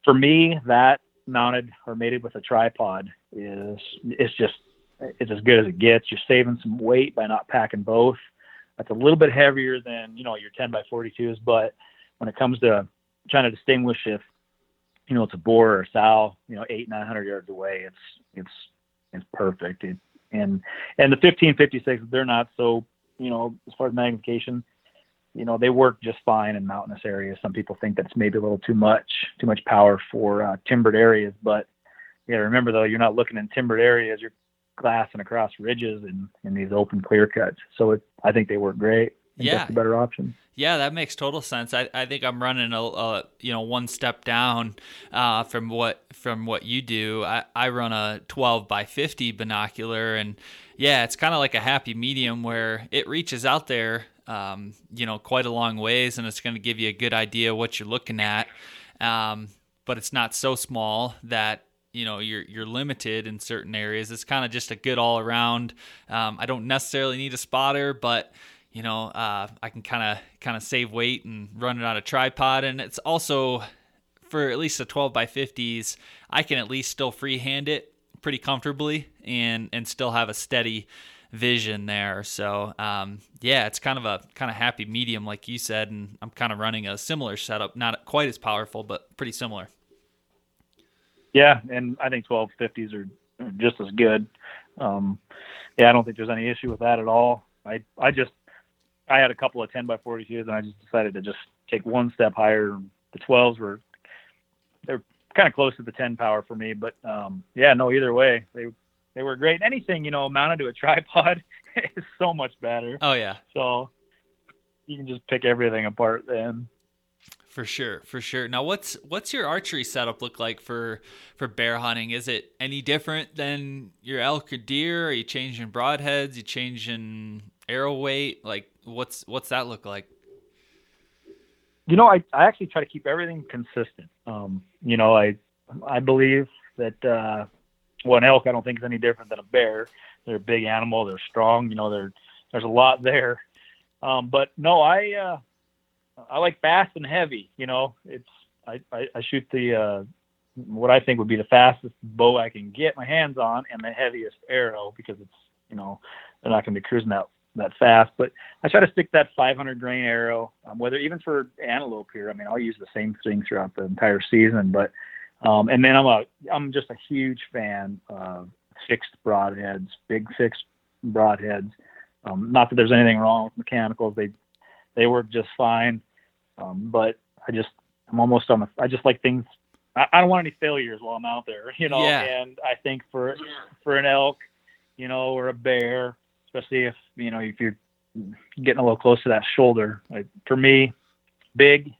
for me, that mounted or mated with a tripod is it's just it's as good as it gets. You're saving some weight by not packing both. That's a little bit heavier than you know your 10 by 42s, but when it comes to trying to distinguish if you know, it's a boar or a sow, you know, eight, 900 yards away. It's, it's, it's perfect. It, and, and the 1556, they're not so, you know, as far as magnification, you know, they work just fine in mountainous areas. Some people think that's maybe a little too much, too much power for uh, timbered areas. But yeah, remember though, you're not looking in timbered areas. You're glassing across ridges and in these open clear cuts. So it, I think they work great. Yeah. That's a better option. Yeah, that makes total sense. I, I think I'm running a, a you know one step down uh, from what from what you do. I, I run a 12 by 50 binocular, and yeah, it's kind of like a happy medium where it reaches out there um, you know, quite a long ways, and it's going to give you a good idea what you're looking at. Um, but it's not so small that you know you're you're limited in certain areas. It's kind of just a good all around. Um, I don't necessarily need a spotter, but you know uh, I can kind of kind of save weight and run it on a tripod, and it's also for at least the 12 by 50s, I can at least still freehand it pretty comfortably and and still have a steady vision there. So um, yeah, it's kind of a kind of happy medium, like you said, and I'm kind of running a similar setup, not quite as powerful, but pretty similar. Yeah, and I think 1250s are just as good. Um, yeah, I don't think there's any issue with that at all. I I just I had a couple of 10 by 42s, and I just decided to just take one step higher. The 12s were they're kind of close to the 10 power for me, but um, yeah, no, either way, they they were great. Anything you know mounted to a tripod is so much better. Oh yeah. So you can just pick everything apart then. For sure, for sure. Now, what's what's your archery setup look like for for bear hunting? Is it any different than your elk or deer? Are you changing broadheads? You changing arrow weight? Like, what's what's that look like? You know, I I actually try to keep everything consistent. Um, you know, I I believe that uh, well, an elk I don't think is any different than a bear. They're a big animal. They're strong. You know, they're there's a lot there. Um, but no, I uh, I like fast and heavy. You know, it's I, I, I shoot the uh, what I think would be the fastest bow I can get my hands on and the heaviest arrow because it's you know they're not going to be cruising that that fast. But I try to stick that 500 grain arrow, um, whether even for antelope here. I mean, I'll use the same thing throughout the entire season. But um, and then I'm a I'm just a huge fan of fixed broadheads, big fixed broadheads. Um, not that there's anything wrong with mechanicals; they they work just fine. Um, but I just, I'm almost on the, I just like things. I, I, don't want any failures while I'm out there, you know. Yeah. And I think for for an elk, you know, or a bear, especially if you know if you're getting a little close to that shoulder, like for me, big,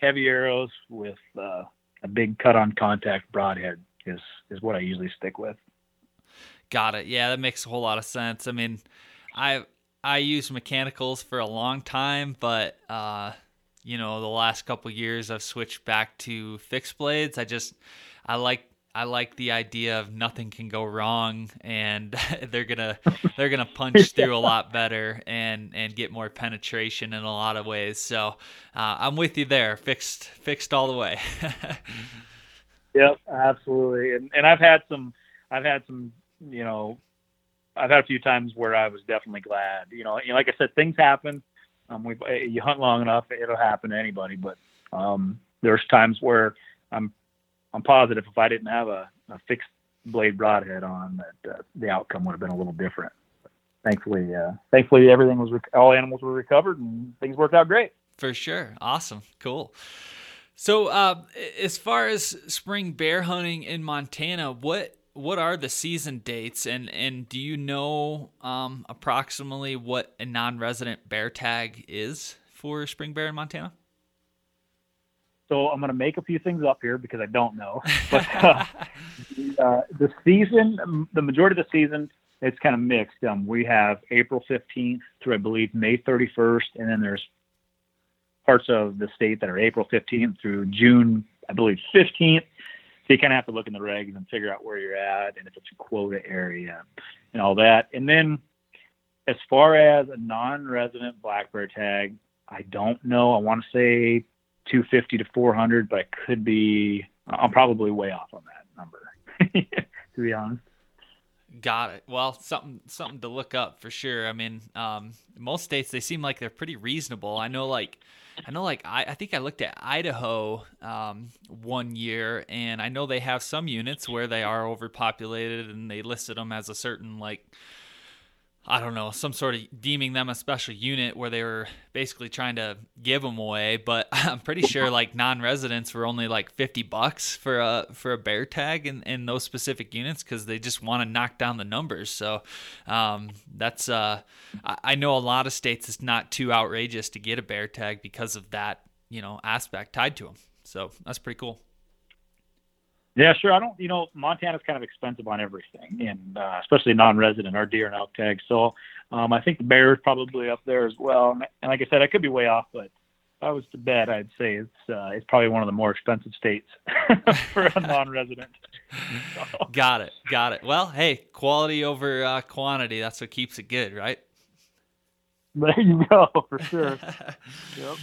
heavy arrows with uh, a big cut on contact broadhead is is what I usually stick with. Got it. Yeah, that makes a whole lot of sense. I mean, I I used mechanicals for a long time, but uh, you know the last couple years I've switched back to fixed blades. I just I like I like the idea of nothing can go wrong and they're gonna they're gonna punch through a lot better and and get more penetration in a lot of ways. So uh, I'm with you there. Fixed fixed all the way. yep, absolutely. And and I've had some I've had some you know I've had a few times where I was definitely glad. You know, you know like I said, things happen. Um, we you hunt long enough, it'll happen to anybody. But um, there's times where I'm I'm positive if I didn't have a, a fixed blade broadhead on, that uh, the outcome would have been a little different. But thankfully, uh, thankfully everything was rec- all animals were recovered and things worked out great. For sure, awesome, cool. So, uh, as far as spring bear hunting in Montana, what what are the season dates and and do you know um, approximately what a non-resident bear tag is for spring bear in Montana? So I'm going to make a few things up here because I don't know. But uh, uh, the season, the majority of the season, it's kind of mixed. Um, we have April 15th through I believe May 31st, and then there's parts of the state that are April 15th through June, I believe 15th so you kind of have to look in the regs and figure out where you're at and if it's a quota area and all that. And then as far as a non-resident black bear tag, I don't know. I want to say 250 to 400, but I could be. I'm probably way off on that number, to be honest. Got it. Well, something something to look up for sure. I mean, um, most states they seem like they're pretty reasonable. I know, like I know, like I, I think I looked at Idaho um, one year, and I know they have some units where they are overpopulated, and they listed them as a certain like I don't know, some sort of deeming them a special unit where they were basically trying to give them away. But I'm pretty sure like non-residents were only like 50 bucks for a for a bear tag in, in those specific units because they just want to knock down the numbers. So um, that's uh, I, I know a lot of states it's not too outrageous to get a bear tag because of that you know aspect tied to them. So that's pretty cool. Yeah, sure. I don't, you know, Montana's kind of expensive on everything, and uh, especially non-resident, our deer and elk tags. So Um, I think the bear is probably up there as well. And, and like I said, I could be way off, but if I was to bet, I'd say it's uh, it's probably one of the more expensive states for a non-resident. So. Got it, got it. Well, hey, quality over uh, quantity. That's what keeps it good, right? There you go, for sure. yep.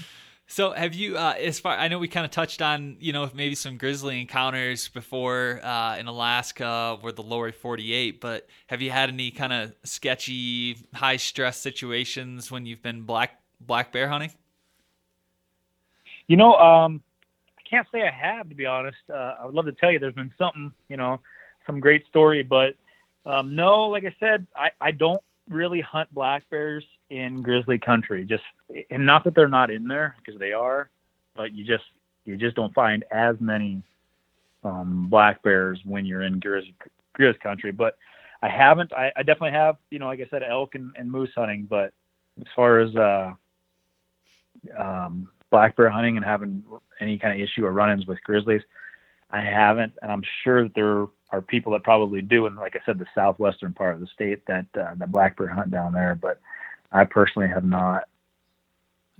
So have you, uh, as far I know, we kind of touched on, you know, maybe some grizzly encounters before uh, in Alaska or the lower 48, but have you had any kind of sketchy, high stress situations when you've been black black bear hunting? You know, um, I can't say I have to be honest. Uh, I would love to tell you there's been something, you know, some great story, but um, no, like I said, I, I don't really hunt black bears in grizzly country. Just and not that they're not in there because they are, but you just you just don't find as many um, black bears when you're in grizzly, grizzly country. But I haven't. I, I, definitely have. You know, like I said, elk and, and moose hunting. But as far as uh, um, black bear hunting and having any kind of issue or run-ins with grizzlies, I haven't. And I'm sure that there are people that probably do. And like I said, the southwestern part of the state that uh, that black bear hunt down there. But I personally have not.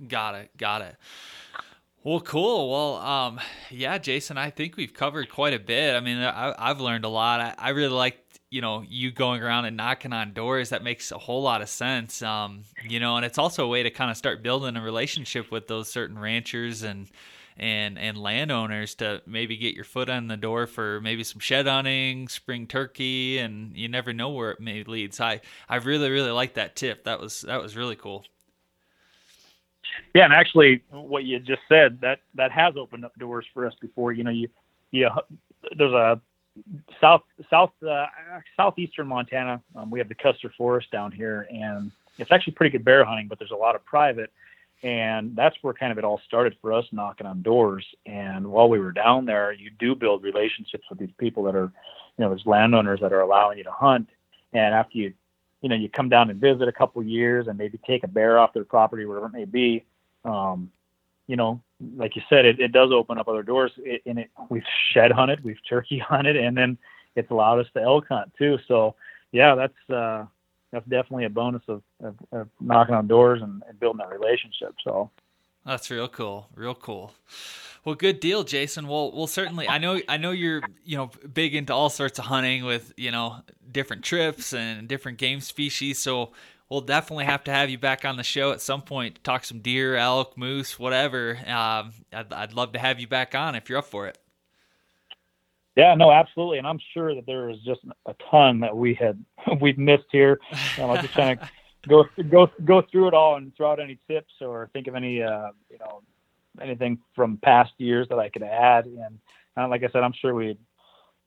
Got it. Got it. Well, cool. Well, um, yeah, Jason, I think we've covered quite a bit. I mean, I, have learned a lot. I, I really like, you know, you going around and knocking on doors. That makes a whole lot of sense. Um, you know, and it's also a way to kind of start building a relationship with those certain ranchers and, and and landowners to maybe get your foot on the door for maybe some shed hunting, spring turkey, and you never know where it may lead. So I I really really like that tip. That was that was really cool. Yeah, and actually, what you just said that that has opened up doors for us before. You know, you you there's a south south uh, southeastern Montana. Um, we have the Custer Forest down here, and it's actually pretty good bear hunting, but there's a lot of private and that's where kind of it all started for us knocking on doors. And while we were down there you do build relationships with these people that are you know there's landowners that are allowing you to hunt. And after you you know you come down and visit a couple years and maybe take a bear off their property whatever it may be um, you know like you said it, it does open up other doors. It, and it we've shed hunted we've turkey hunted and then it's allowed us to elk hunt too. So yeah that's uh that's definitely a bonus of, of, of knocking on doors and, and, building that relationship. So that's real cool, real cool. Well, good deal, Jason. Well, we'll certainly. I know, I know you're, you know, big into all sorts of hunting with, you know, different trips and different game species. So we'll definitely have to have you back on the show at some point talk some deer, elk, moose, whatever. Um, I'd, I'd love to have you back on if you're up for it. Yeah, no, absolutely, and I'm sure that there is just a ton that we had we've missed here. Um, I'm just trying to go go go through it all and throw out any tips or think of any uh, you know anything from past years that I could add. And uh, like I said, I'm sure we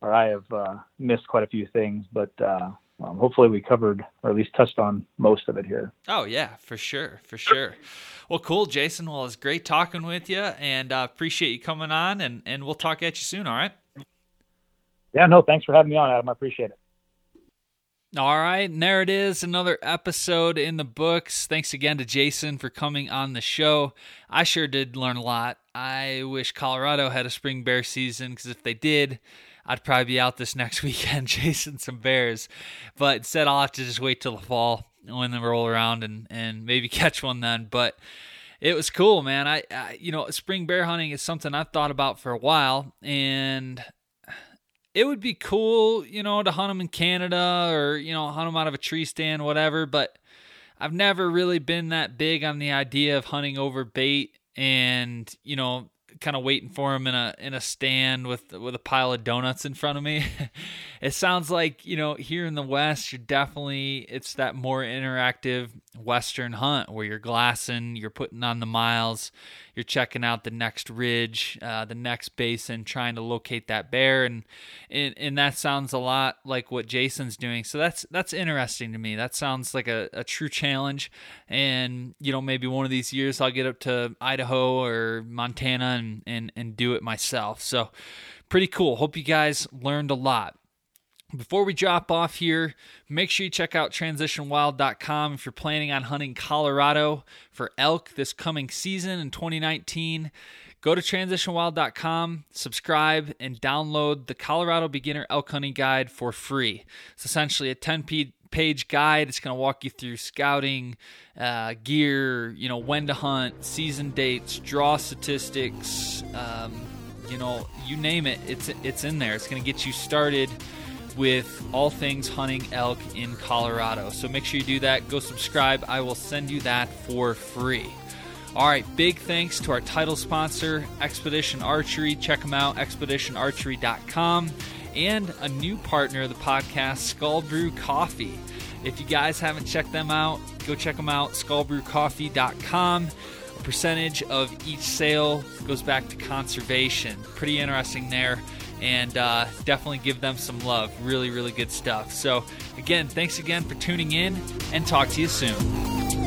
or I have uh, missed quite a few things, but uh, um, hopefully we covered or at least touched on most of it here. Oh yeah, for sure, for sure. Well, cool, Jason. Well, it's great talking with you, and uh, appreciate you coming on, and and we'll talk at you soon. All right. Yeah, no, thanks for having me on, Adam. I appreciate it. All right, and there it is, another episode in the books. Thanks again to Jason for coming on the show. I sure did learn a lot. I wish Colorado had a spring bear season because if they did, I'd probably be out this next weekend chasing some bears. But instead, I'll have to just wait till the fall when they roll around and, and maybe catch one then. But it was cool, man. I, I, you know, spring bear hunting is something I've thought about for a while, and it would be cool, you know, to hunt them in Canada or, you know, hunt them out of a tree stand, whatever. But I've never really been that big on the idea of hunting over bait and, you know, kind of waiting for them in a in a stand with with a pile of donuts in front of me. it sounds like you know here in the West, you're definitely it's that more interactive Western hunt where you're glassing, you're putting on the miles, you're checking out the next ridge, uh, the next basin, trying to locate that bear, and, and and that sounds a lot like what Jason's doing. So that's that's interesting to me. That sounds like a, a true challenge, and you know maybe one of these years I'll get up to Idaho or Montana and and and do it myself. So pretty cool. Hope you guys learned a lot. Before we drop off here, make sure you check out transitionwild.com if you're planning on hunting Colorado for elk this coming season in 2019. Go to transitionwild.com, subscribe, and download the Colorado Beginner Elk Hunting Guide for free. It's essentially a 10 page guide. It's going to walk you through scouting, uh, gear, you know, when to hunt, season dates, draw statistics, um, you know, you name it. It's it's in there. It's going to get you started with all things hunting elk in Colorado. So make sure you do that. Go subscribe. I will send you that for free. All right, big thanks to our title sponsor, Expedition Archery. Check them out, expeditionarchery.com. And a new partner of the podcast, Skull Brew Coffee. If you guys haven't checked them out, go check them out, skullbrewcoffee.com. A percentage of each sale goes back to conservation. Pretty interesting there and uh, definitely give them some love. Really, really good stuff. So, again, thanks again for tuning in and talk to you soon.